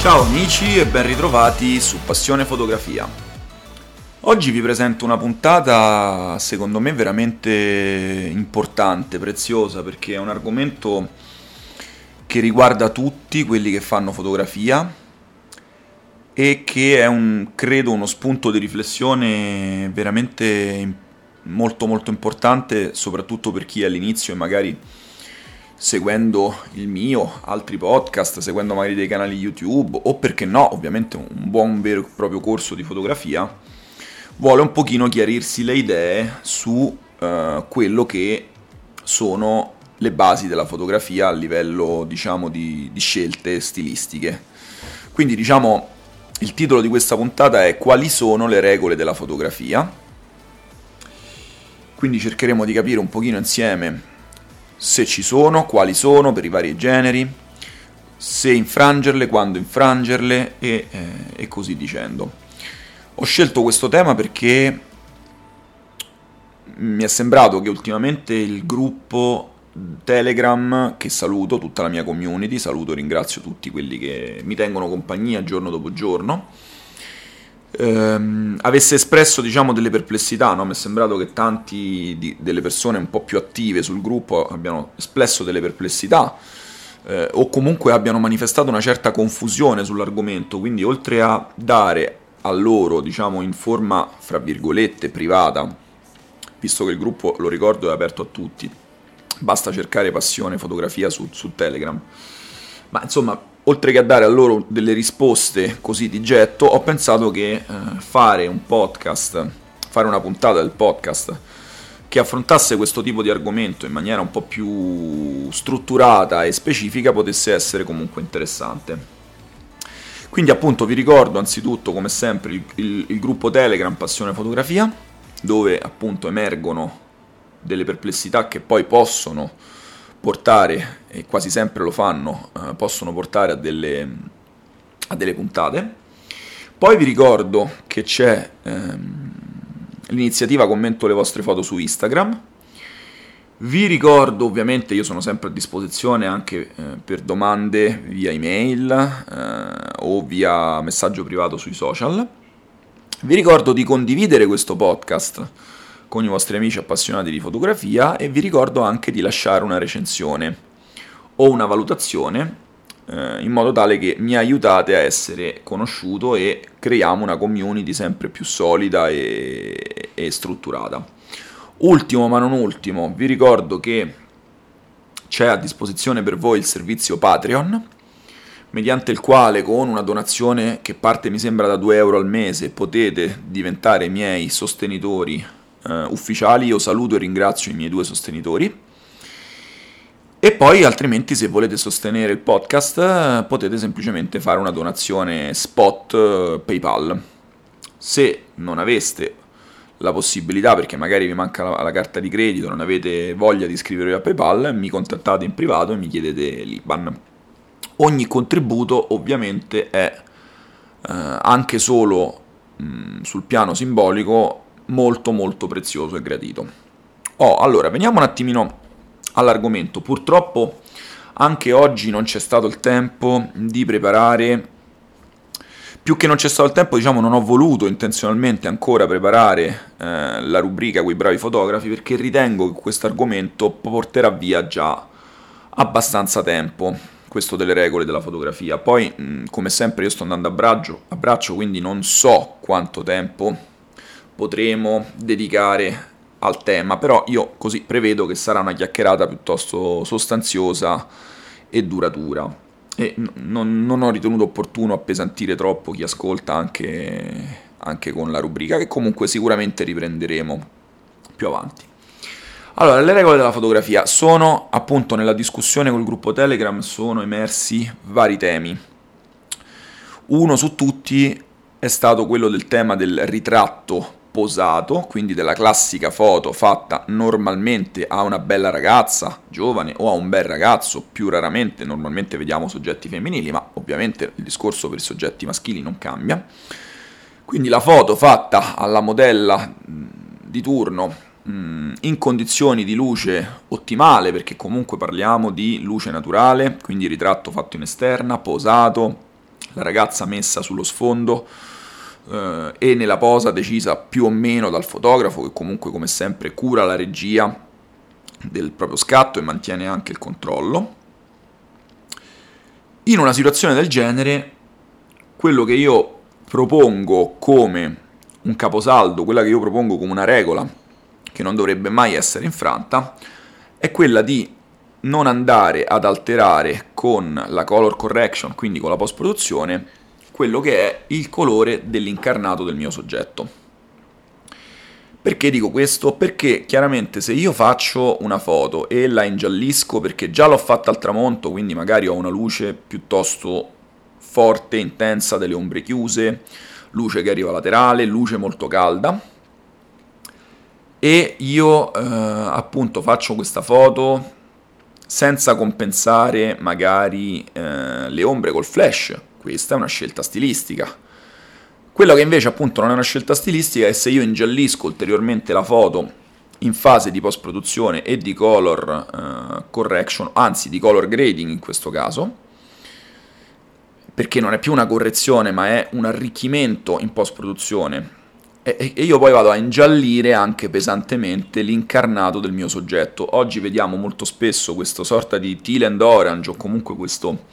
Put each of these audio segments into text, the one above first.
Ciao amici e ben ritrovati su Passione Fotografia. Oggi vi presento una puntata secondo me veramente importante, preziosa, perché è un argomento che riguarda tutti quelli che fanno fotografia e che è un, credo uno spunto di riflessione veramente molto molto importante, soprattutto per chi è all'inizio e magari seguendo il mio, altri podcast, seguendo magari dei canali YouTube o perché no, ovviamente un buon vero e proprio corso di fotografia, vuole un pochino chiarirsi le idee su uh, quello che sono le basi della fotografia a livello, diciamo, di, di scelte stilistiche. Quindi, diciamo, il titolo di questa puntata è Quali sono le regole della fotografia? Quindi cercheremo di capire un pochino insieme se ci sono, quali sono per i vari generi, se infrangerle, quando infrangerle e, eh, e così dicendo. Ho scelto questo tema perché mi è sembrato che ultimamente il gruppo Telegram, che saluto, tutta la mia community, saluto e ringrazio tutti quelli che mi tengono compagnia giorno dopo giorno, ehm, avesse espresso diciamo delle perplessità, no? mi è sembrato che tanti di, delle persone un po' più attive sul gruppo abbiano espresso delle perplessità eh, o comunque abbiano manifestato una certa confusione sull'argomento, quindi oltre a dare a loro diciamo in forma fra virgolette privata, visto che il gruppo lo ricordo è aperto a tutti, basta cercare passione fotografia su, su Telegram, ma insomma oltre che a dare a loro delle risposte così di getto, ho pensato che eh, fare un podcast, fare una puntata del podcast che affrontasse questo tipo di argomento in maniera un po' più strutturata e specifica potesse essere comunque interessante. Quindi appunto vi ricordo anzitutto come sempre il, il, il gruppo Telegram Passione Fotografia, dove appunto emergono delle perplessità che poi possono portare, e quasi sempre lo fanno, eh, possono portare a delle, a delle, puntate. Poi vi ricordo che c'è ehm, l'iniziativa Commento le vostre foto su Instagram. Vi ricordo ovviamente, io sono sempre a disposizione anche eh, per domande via email eh, o via messaggio privato sui social. Vi ricordo di condividere questo podcast con i vostri amici appassionati di fotografia e vi ricordo anche di lasciare una recensione o una valutazione eh, in modo tale che mi aiutate a essere conosciuto e creiamo una community sempre più solida e, e strutturata. Ultimo ma non ultimo, vi ricordo che c'è a disposizione per voi il servizio Patreon, mediante il quale con una donazione che parte mi sembra da 2 euro al mese potete diventare miei sostenitori uh, ufficiali. Io saluto e ringrazio i miei due sostenitori. E poi altrimenti se volete sostenere il podcast potete semplicemente fare una donazione spot uh, PayPal. Se non aveste la possibilità, perché magari vi manca la, la, carta di credito, non avete voglia di iscrivervi a PayPal, mi contattate in privato e mi chiedete l'IBAN. Ogni contributo ovviamente è eh, anche solo mh, sul piano simbolico molto molto prezioso e gradito. Oh, allora, veniamo un attimino all'argomento. Purtroppo anche oggi non c'è stato il tempo di preparare più che non c'è stato il tempo, diciamo, non ho voluto intenzionalmente ancora preparare eh, la rubrica quei bravi fotografi perché ritengo che questo argomento porterà via già abbastanza tempo, questo delle regole della fotografia. Poi, come sempre, io sto andando a braccio, a braccio, quindi non so quanto tempo potremo dedicare al tema, però io così prevedo che sarà una chiacchierata piuttosto sostanziosa e duratura e non, non, ho ritenuto opportuno appesantire troppo chi ascolta anche, anche con la rubrica che comunque sicuramente riprenderemo più avanti. Allora, le regole della fotografia sono appunto nella discussione col gruppo Telegram sono emersi vari temi. Uno su tutti è stato quello del tema del ritratto posato, quindi della classica foto fatta normalmente a una bella ragazza giovane o a un bel ragazzo, più raramente normalmente vediamo soggetti femminili, ma ovviamente il discorso per i soggetti maschili non cambia. Quindi la foto fatta alla modella di turno in condizioni di luce ottimale, perché comunque parliamo di luce naturale, quindi ritratto fatto in esterna, posato, la ragazza messa sullo sfondo, eh, e nella posa decisa più o meno dal fotografo che comunque come sempre cura la regia del proprio scatto e mantiene anche il controllo. In una situazione del genere, quello che io propongo come un caposaldo, quella che io propongo come una regola che non dovrebbe mai essere infranta, è quella di non andare ad alterare con la color correction, quindi con la post produzione, quello che è il colore dell'incarnato del mio soggetto. Perché dico questo? Perché chiaramente se io faccio una foto e la ingiallisco perché già l'ho fatta al tramonto, quindi magari ho una luce piuttosto forte, intensa, delle ombre chiuse, luce che arriva laterale, luce molto calda, e io eh, appunto faccio questa foto senza compensare magari eh, le ombre col flash, questa è una scelta stilistica. Quello che invece appunto non è una scelta stilistica è se io ingiallisco ulteriormente la foto in fase di post produzione e di color uh, correction, anzi di color grading in questo caso, perché non è più una correzione ma è un arricchimento in post produzione e, e io poi vado a ingiallire anche pesantemente l'incarnato del mio soggetto. Oggi vediamo molto spesso questa sorta di teal and orange o comunque questo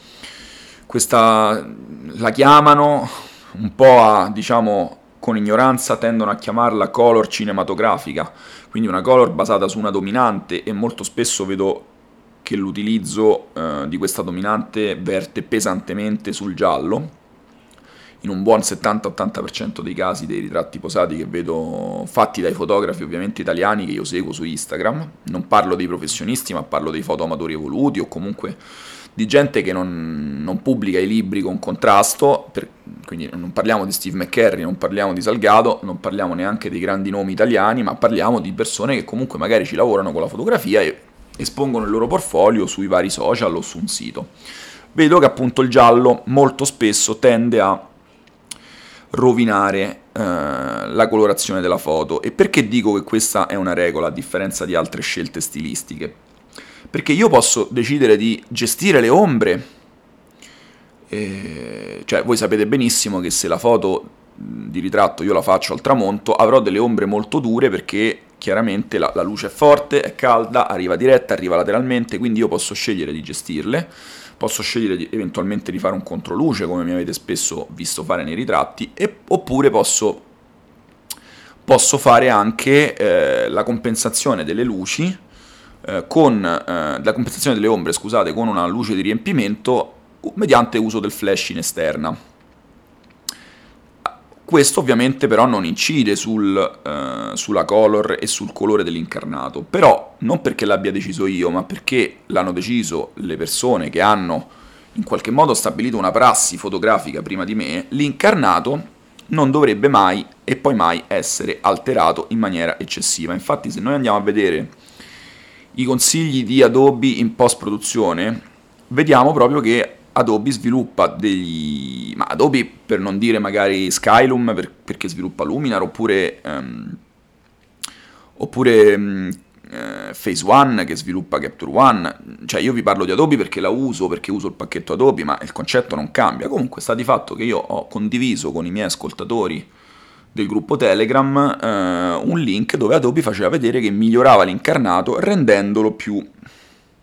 questa la chiamano un po' a, diciamo, con ignoranza tendono a chiamarla color cinematografica, quindi una color basata su una dominante e molto spesso vedo che l'utilizzo eh, di questa dominante verte pesantemente sul giallo. In un buon 70-80% dei casi dei ritratti posati che vedo fatti dai fotografi ovviamente italiani che io seguo su Instagram, non parlo dei professionisti ma parlo dei fotoamatori evoluti o comunque di gente che non, non pubblica i libri con contrasto, per, quindi non parliamo di Steve McCarry, non parliamo di Salgado, non parliamo neanche dei grandi nomi italiani, ma parliamo di persone che comunque magari ci lavorano con la fotografia e espongono il loro portfolio sui vari social o su un sito. Vedo che appunto il giallo molto spesso tende a rovinare eh, la colorazione della foto. E perché dico che questa è una regola a differenza di altre scelte stilistiche? Perché io posso decidere di gestire le ombre. E, cioè, voi sapete benissimo che se la foto di ritratto io la faccio al tramonto, avrò delle ombre molto dure perché chiaramente la, la, luce è forte, è calda, arriva diretta, arriva lateralmente, quindi io posso scegliere di gestirle, posso scegliere di, eventualmente di fare un controluce come mi avete spesso visto fare nei ritratti, e, oppure posso, posso fare anche eh, la compensazione delle luci eh, con eh, la compensazione delle ombre, scusate, con una luce di riempimento mediante uso del flash in esterna. Questo ovviamente però non incide sul, uh, sulla color e sul colore dell'incarnato, però non perché l'abbia deciso io, ma perché l'hanno deciso le persone che hanno in qualche modo stabilito una prassi fotografica prima di me, l'incarnato non dovrebbe mai e poi mai essere alterato in maniera eccessiva. Infatti se noi andiamo a vedere i consigli di Adobe in post produzione, vediamo proprio che Adobe sviluppa degli... ma Adobe per non dire magari Skylum per, perché sviluppa Luminar oppure, um, oppure um, eh, Phase One che sviluppa Capture One, cioè io vi parlo di Adobe perché la uso, perché uso il pacchetto Adobe, ma il concetto non cambia. Comunque sta di fatto che io ho condiviso con i miei ascoltatori del gruppo Telegram eh, un link dove Adobe faceva vedere che migliorava l'incarnato rendendolo più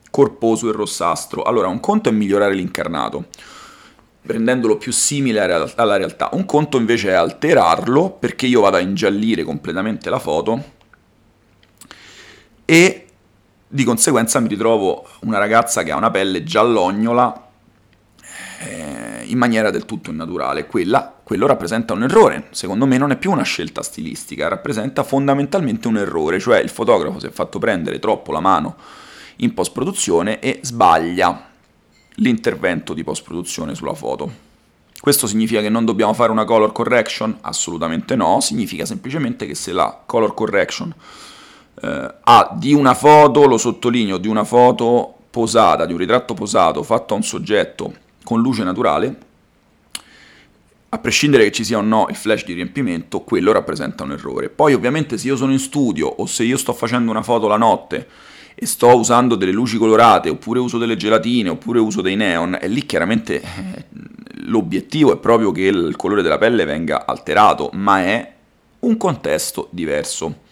corposo e rossastro. Allora, un conto è migliorare l'incarnato, rendendolo più simile alla realtà. Un conto invece è alterarlo perché io vado a ingiallire completamente la foto e di conseguenza mi ritrovo una ragazza che ha una pelle giallognola in maniera del tutto innaturale. Quella, quello rappresenta un errore, secondo me non è più una scelta stilistica, rappresenta fondamentalmente un errore, cioè il fotografo si è fatto prendere troppo la mano in post-produzione e sbaglia l'intervento di post-produzione sulla foto. Questo significa che non dobbiamo fare una color correction? Assolutamente no, significa semplicemente che se la color correction eh, ha di una foto, lo sottolineo, di una foto posata, di un ritratto posato fatto a un soggetto con luce naturale, a prescindere che ci sia o no il flash di riempimento, quello rappresenta un errore. Poi ovviamente se io sono in studio o se io sto facendo una foto la notte e sto usando delle luci colorate, oppure uso delle gelatine, oppure uso dei neon, e lì chiaramente eh, l'obiettivo è proprio che il colore della pelle venga alterato, ma è un contesto diverso.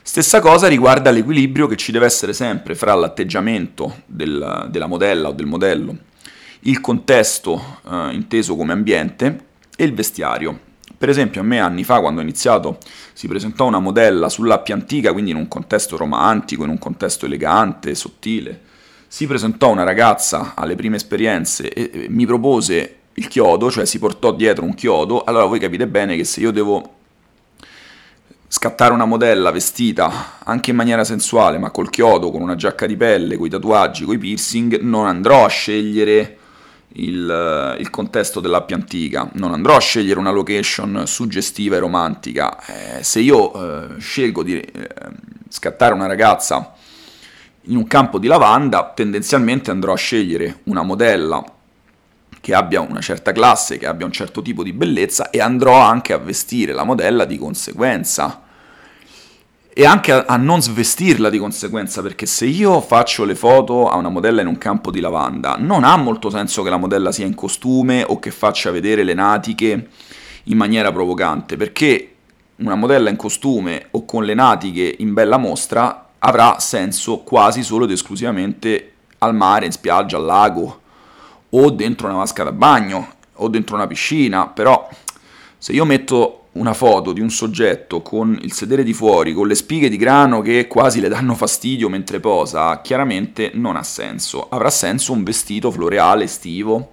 Stessa cosa riguarda l'equilibrio che ci deve essere sempre fra l'atteggiamento del, della modella o del modello, il contesto eh, inteso come ambiente e il vestiario. Per esempio, a me anni fa, quando ho iniziato, si presentò una modella sull'appia antica, quindi in un contesto romantico, in un contesto elegante, sottile. Si presentò una ragazza alle prime esperienze e mi propose il chiodo, cioè si portò dietro un chiodo. Allora voi capite bene che se io devo scattare una modella vestita anche in maniera sensuale, ma col chiodo, con una giacca di pelle, con i tatuaggi, con i piercing, non andrò a scegliere il, il, contesto dell'appia antica, non andrò a scegliere una location suggestiva e romantica. Eh, se io eh, scelgo di eh, scattare una ragazza in un campo di lavanda, tendenzialmente andrò a scegliere una modella che abbia una certa classe, che abbia un certo tipo di bellezza e andrò anche a vestire la modella di conseguenza e anche a, a, non svestirla di conseguenza, perché se io faccio le foto a una modella in un campo di lavanda, non ha molto senso che la modella sia in costume o che faccia vedere le natiche in maniera provocante, perché una modella in costume o con le natiche in bella mostra avrà senso quasi solo ed esclusivamente al mare, in spiaggia, al lago o dentro una vasca da bagno o dentro una piscina, però se io metto una foto di un soggetto con il sedere di fuori, con le spighe di grano che quasi le danno fastidio mentre posa, chiaramente non ha senso. Avrà senso un vestito floreale estivo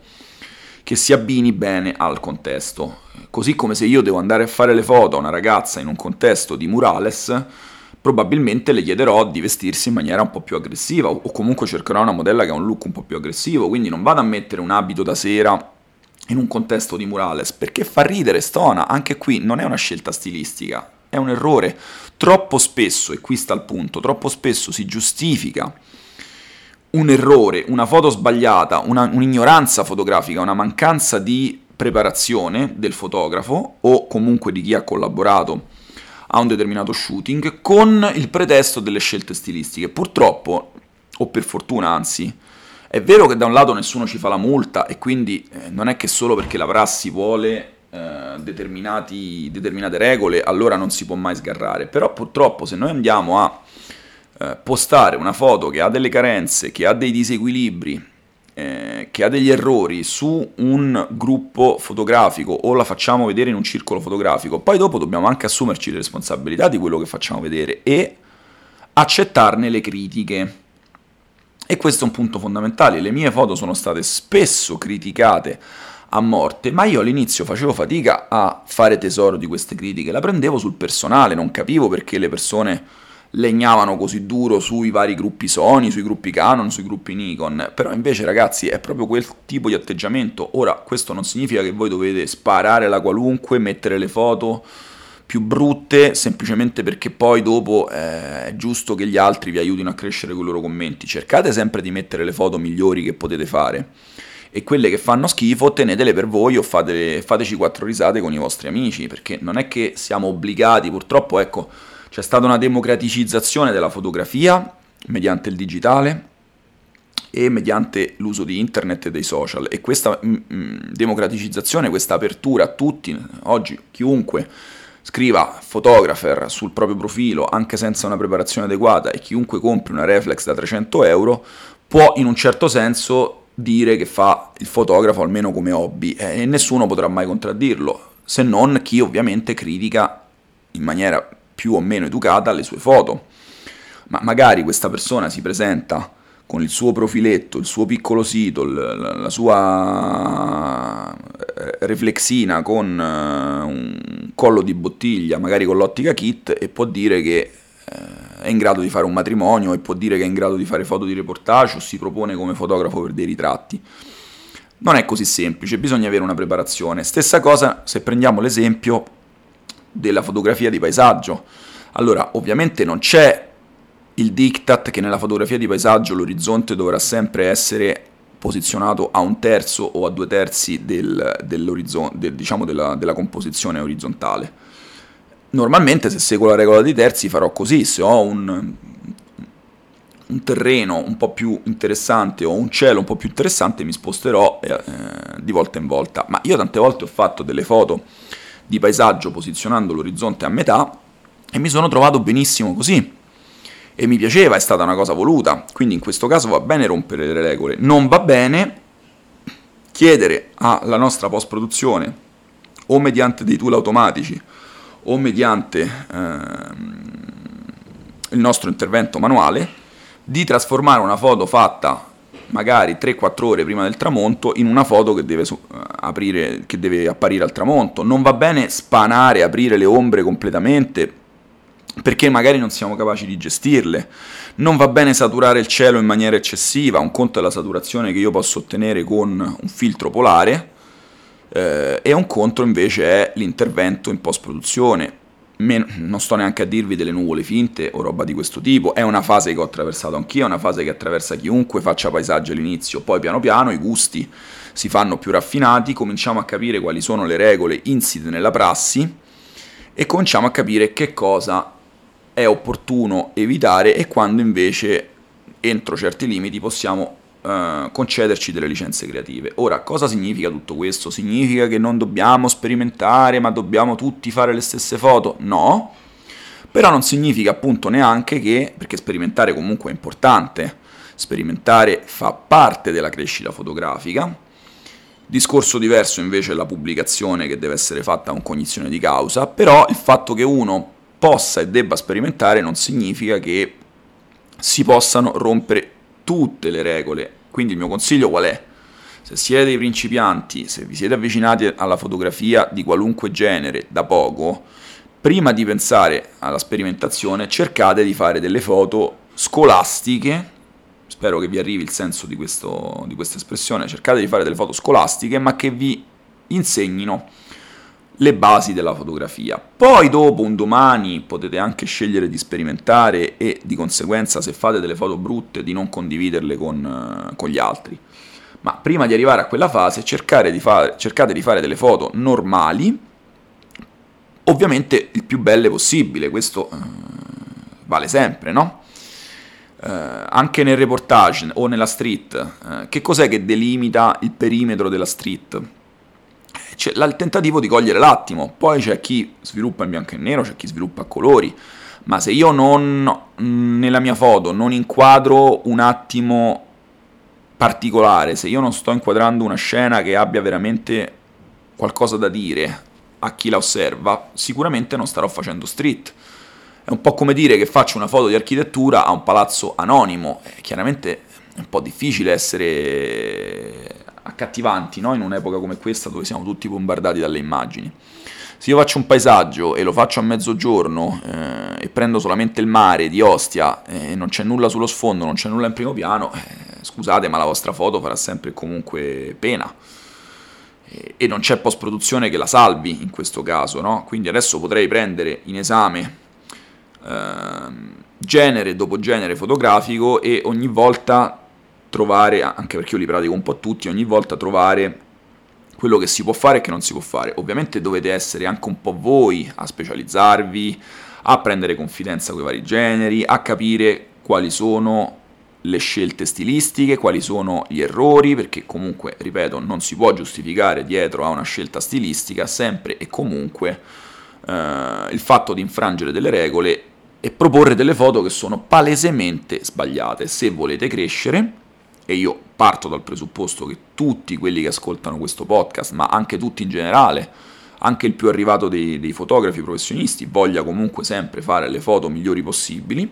che si abbini bene al contesto. Così come se io devo andare a fare le foto a una ragazza in un contesto di murales, probabilmente le chiederò di vestirsi in maniera un po' più aggressiva o comunque cercherò una modella che ha un look un po' più aggressivo, quindi non vado a mettere un abito da sera in un contesto di murales, perché fa ridere, stona, anche qui non è una scelta stilistica, è un errore. Troppo spesso, e qui sta il punto, troppo spesso si giustifica un errore, una foto sbagliata, una, un'ignoranza fotografica, una mancanza di preparazione del fotografo o comunque di chi ha collaborato a un determinato shooting con il pretesto delle scelte stilistiche. Purtroppo, o per fortuna anzi, è vero che da un lato nessuno ci fa la multa e quindi eh, non è che solo perché la prassi vuole eh, determinate regole allora non si può mai sgarrare, però purtroppo se noi andiamo a eh, postare una foto che ha delle carenze, che ha dei disequilibri, eh, che ha degli errori su un gruppo fotografico o la facciamo vedere in un circolo fotografico, poi dopo dobbiamo anche assumerci le responsabilità di quello che facciamo vedere e accettarne le critiche. E questo è un punto fondamentale, le mie foto sono state spesso criticate a morte, ma io all'inizio facevo fatica a fare tesoro di queste critiche, la prendevo sul personale, non capivo perché le persone legnavano così duro sui vari gruppi Sony, sui gruppi Canon, sui gruppi Nikon, però invece ragazzi è proprio quel tipo di atteggiamento, ora questo non significa che voi dovete sparare la qualunque, mettere le foto più brutte semplicemente perché poi dopo eh, è giusto che gli altri vi aiutino a crescere con i loro commenti. Cercate sempre di mettere le foto migliori che potete fare. E quelle che fanno schifo tenetele per voi o fate, fateci quattro risate con i vostri amici perché non è che siamo obbligati, purtroppo ecco C'è stata una democraticizzazione della fotografia mediante il digitale e mediante l'uso di internet e dei social. E questa mh, mm, mm, democraticizzazione, questa apertura a tutti, oggi chiunque scriva photographer sul proprio profilo anche senza una preparazione adeguata e chiunque compri una reflex da 300 euro può in un certo senso dire che fa il fotografo almeno come hobby e nessuno potrà mai contraddirlo se non chi ovviamente critica in maniera più o meno educata le sue foto. Ma magari questa persona si presenta con il suo profiletto, il suo piccolo sito, la, sua eh, reflexina con uh, un collo di bottiglia, magari con l'ottica kit, e può dire che uh, è in grado di fare un matrimonio, e può dire che è in grado di fare foto di reportage o si propone come fotografo per dei ritratti. Non è così semplice, bisogna avere una preparazione. Stessa cosa se prendiamo l'esempio della fotografia di paesaggio. Allora, ovviamente non c'è il diktat che nella fotografia di paesaggio l'orizzonte dovrà sempre essere posizionato a un terzo o a due terzi del, del, diciamo della, della composizione orizzontale. Normalmente se seguo la regola dei terzi farò così, se ho un, un terreno un po' più interessante o un cielo un po' più interessante mi sposterò eh, di volta in volta. Ma io tante volte ho fatto delle foto di paesaggio posizionando l'orizzonte a metà e mi sono trovato benissimo così e mi piaceva, è stata una cosa voluta, quindi in questo caso va bene rompere le regole, non va bene chiedere alla nostra post-produzione o mediante dei tool automatici o mediante ehm, il nostro intervento manuale di trasformare una foto fatta magari 3-4 ore prima del tramonto in una foto che deve, uh, aprire, che deve apparire al tramonto. Non va bene spanare, aprire le ombre completamente perché magari non siamo capaci di gestirle. Non va bene saturare il cielo in maniera eccessiva, un conto è la saturazione che io posso ottenere con un filtro polare eh, e un conto invece è l'intervento in post-produzione. non sto neanche a dirvi delle nuvole finte o roba di questo tipo, è una fase che ho attraversato anch'io, è una fase che attraversa chiunque faccia paesaggio all'inizio, poi piano piano i gusti si fanno più raffinati, cominciamo a capire quali sono le regole insite nella prassi e cominciamo a capire che cosa è opportuno evitare e quando invece entro certi limiti possiamo eh, concederci delle licenze creative. Ora, cosa significa tutto questo? Significa che non dobbiamo sperimentare, ma dobbiamo tutti fare le stesse foto? No, però non significa appunto neanche che, perché sperimentare comunque è importante, sperimentare fa parte della crescita fotografica. Discorso diverso invece è la pubblicazione che deve essere fatta con cognizione di causa, però il fatto che uno possa e debba sperimentare non significa che si possano rompere tutte le regole. Quindi il mio consiglio qual è? Se siete dei principianti, se vi siete avvicinati alla fotografia di qualunque genere da poco, prima di pensare alla sperimentazione cercate di fare delle foto scolastiche, spero che vi arrivi il senso di, questo, di questa espressione, cercate di fare delle foto scolastiche ma che vi insegnino le basi della fotografia. Poi dopo un domani potete anche scegliere di sperimentare e di conseguenza se fate delle foto brutte di non condividerle con, uh, con gli altri. Ma prima di arrivare a quella fase di fare, cercate di fare delle foto normali, ovviamente il più belle possibile, questo uh, vale sempre, no? Uh, anche nel reportage o nella street, che cos'è che delimita il perimetro della street? C'è il tentativo di cogliere l'attimo, poi c'è chi sviluppa in bianco e nero, c'è chi sviluppa a colori, ma se io non, nella mia foto non inquadro un attimo particolare, se io non sto inquadrando una scena che abbia veramente qualcosa da dire a chi la osserva, sicuramente non starò facendo street. È un po' come dire che faccio una foto di architettura a un palazzo anonimo, eh, chiaramente è un po' difficile essere accattivanti no? in un'epoca come questa dove siamo tutti bombardati dalle immagini. Se io faccio un paesaggio e lo faccio a mezzogiorno eh, e prendo solamente il mare di Ostia e non c'è nulla sullo sfondo, non c'è nulla in primo piano, eh, scusate ma la vostra foto farà sempre comunque pena e, non c'è post produzione che la salvi in questo caso, no? quindi adesso potrei prendere in esame eh, genere dopo genere fotografico e ogni volta trovare, anche perché io li pratico un po' tutti, ogni volta trovare quello che si può fare e che non si può fare. Ovviamente dovete essere anche un po' voi a specializzarvi, a prendere confidenza con i vari generi, a capire quali sono le scelte stilistiche, quali sono gli errori, perché comunque, ripeto, non si può giustificare dietro a una scelta stilistica sempre e comunque eh, il fatto di infrangere delle regole e proporre delle foto che sono palesemente sbagliate. Se volete crescere, e io parto dal presupposto che tutti quelli che ascoltano questo podcast, ma anche tutti in generale, anche il più arrivato dei, dei fotografi professionisti, voglia comunque sempre fare le foto migliori possibili,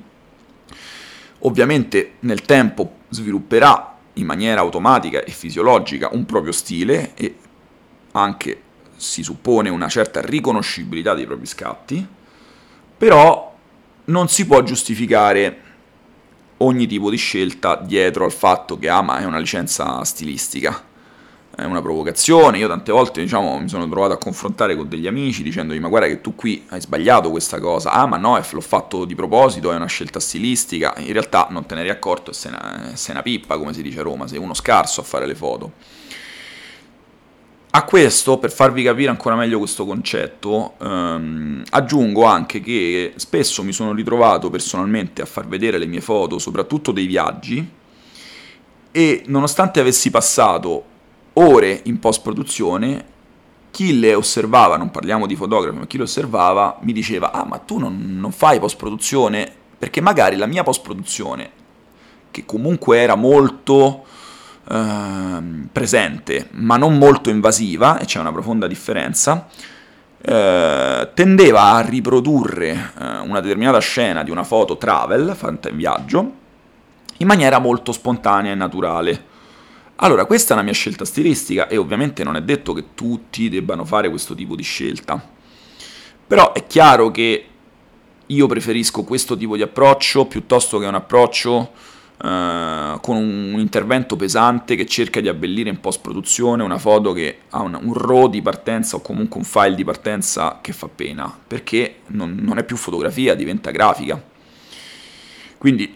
ovviamente nel tempo svilupperà in maniera automatica e fisiologica un proprio stile e anche si suppone una certa riconoscibilità dei propri scatti, però non si può giustificare ogni tipo di scelta dietro al fatto che ama ah, è una licenza stilistica. È una provocazione. Io tante volte diciamo, mi sono trovato a confrontare con degli amici dicendogli: Ma guarda, che tu qui hai sbagliato questa cosa. Ah, ma no, l'ho fatto di proposito, è una scelta stilistica. In realtà non te ne eri accorto e sei una, sei una pippa, come si dice a Roma, sei uno scarso a fare le foto. A questo, per farvi capire ancora meglio questo concetto, ehm, aggiungo anche che spesso mi sono ritrovato personalmente a far vedere le mie foto, soprattutto dei viaggi, e nonostante avessi passato ore in post-produzione, chi le osservava, non parliamo di fotografi, ma chi le osservava, mi diceva, ah ma tu non, non fai post-produzione, perché magari la mia post-produzione, che comunque era molto Ehm, presente, ma non molto invasiva, e c'è una profonda differenza, eh, tendeva a riprodurre eh, una determinata scena di una foto travel, fatta in viaggio, in maniera molto spontanea e naturale. Allora, questa è una mia scelta stilistica e ovviamente non è detto che tutti debbano fare questo tipo di scelta. Però è chiaro che io preferisco questo tipo di approccio piuttosto che un approccio Uh, con un, un, intervento pesante che cerca di abbellire in post produzione una foto che ha un, un, RAW di partenza o comunque un file di partenza che fa pena perché non, non è più fotografia, diventa grafica. Quindi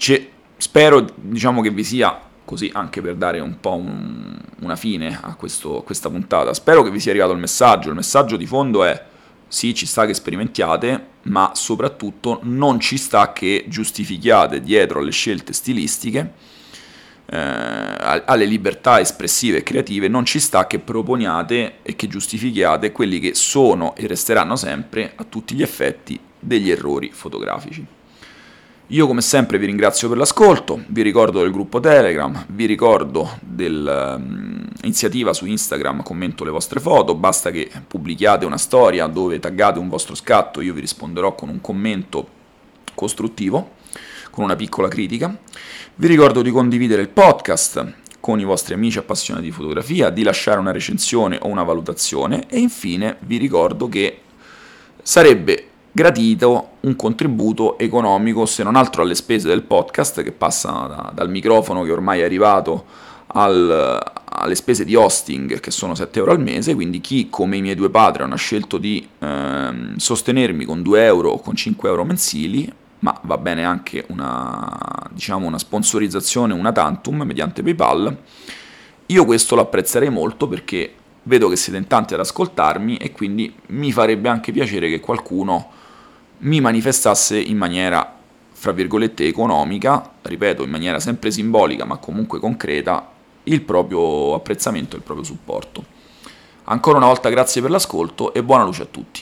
spero diciamo, che vi sia così anche per dare un po' un, una fine a, questo, a questa puntata. Spero che vi sia arrivato il messaggio. Il messaggio di fondo è sì, ci sta che sperimentiate, ma soprattutto non ci sta che giustifichiate dietro alle scelte stilistiche, eh, alle libertà espressive e creative, non ci sta che proponiate e che giustifichiate quelli che sono e resteranno sempre a tutti gli effetti degli errori fotografici. Io come sempre vi ringrazio per l'ascolto, vi ricordo del gruppo Telegram, vi ricordo dell'iniziativa um, su Instagram, commento le vostre foto, basta che pubblichiate una storia dove taggate un vostro scatto, io vi risponderò con un commento costruttivo, con una piccola critica. Vi ricordo di condividere il podcast con i vostri amici appassionati di fotografia, di lasciare una recensione o una valutazione e infine vi ricordo che sarebbe gratito un contributo economico, se non altro alle spese del podcast, che passa da, dal microfono che ormai è arrivato al, alle spese di hosting, che sono 7 euro al mese, quindi chi come i miei due Patreon ha scelto di ehm, sostenermi con 2 euro o con 5 euro mensili, ma va bene anche una, diciamo, una sponsorizzazione, una tantum mediante PayPal, io questo lo apprezzerei molto perché vedo che siete in tanti ad ascoltarmi e quindi mi farebbe anche piacere che qualcuno mi manifestasse in maniera, fra virgolette, economica, ripeto, in maniera sempre simbolica ma comunque concreta, il proprio apprezzamento il proprio supporto. Ancora una volta grazie per l'ascolto e buona luce a tutti.